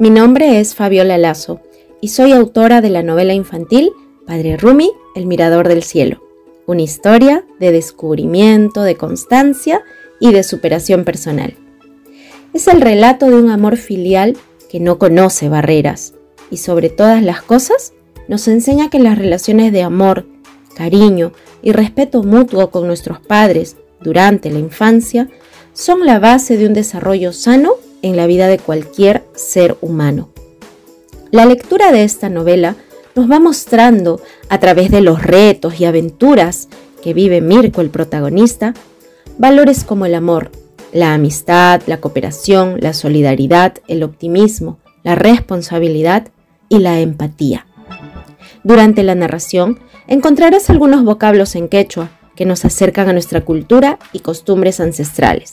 Mi nombre es Fabiola Lazo y soy autora de la novela infantil Padre Rumi, El Mirador del Cielo, una historia de descubrimiento, de constancia y de superación personal. Es el relato de un amor filial que no conoce barreras y sobre todas las cosas nos enseña que las relaciones de amor, cariño y respeto mutuo con nuestros padres durante la infancia son la base de un desarrollo sano en la vida de cualquier ser humano. La lectura de esta novela nos va mostrando, a través de los retos y aventuras que vive Mirko, el protagonista, valores como el amor, la amistad, la cooperación, la solidaridad, el optimismo, la responsabilidad y la empatía. Durante la narración encontrarás algunos vocablos en quechua que nos acercan a nuestra cultura y costumbres ancestrales.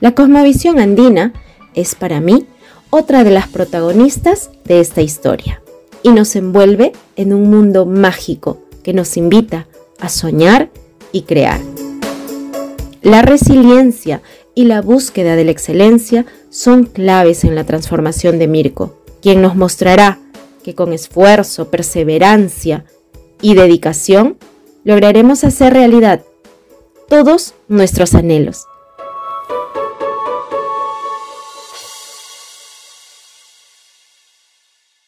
La cosmovisión andina es para mí otra de las protagonistas de esta historia y nos envuelve en un mundo mágico que nos invita a soñar y crear. La resiliencia y la búsqueda de la excelencia son claves en la transformación de Mirko, quien nos mostrará que con esfuerzo, perseverancia y dedicación lograremos hacer realidad todos nuestros anhelos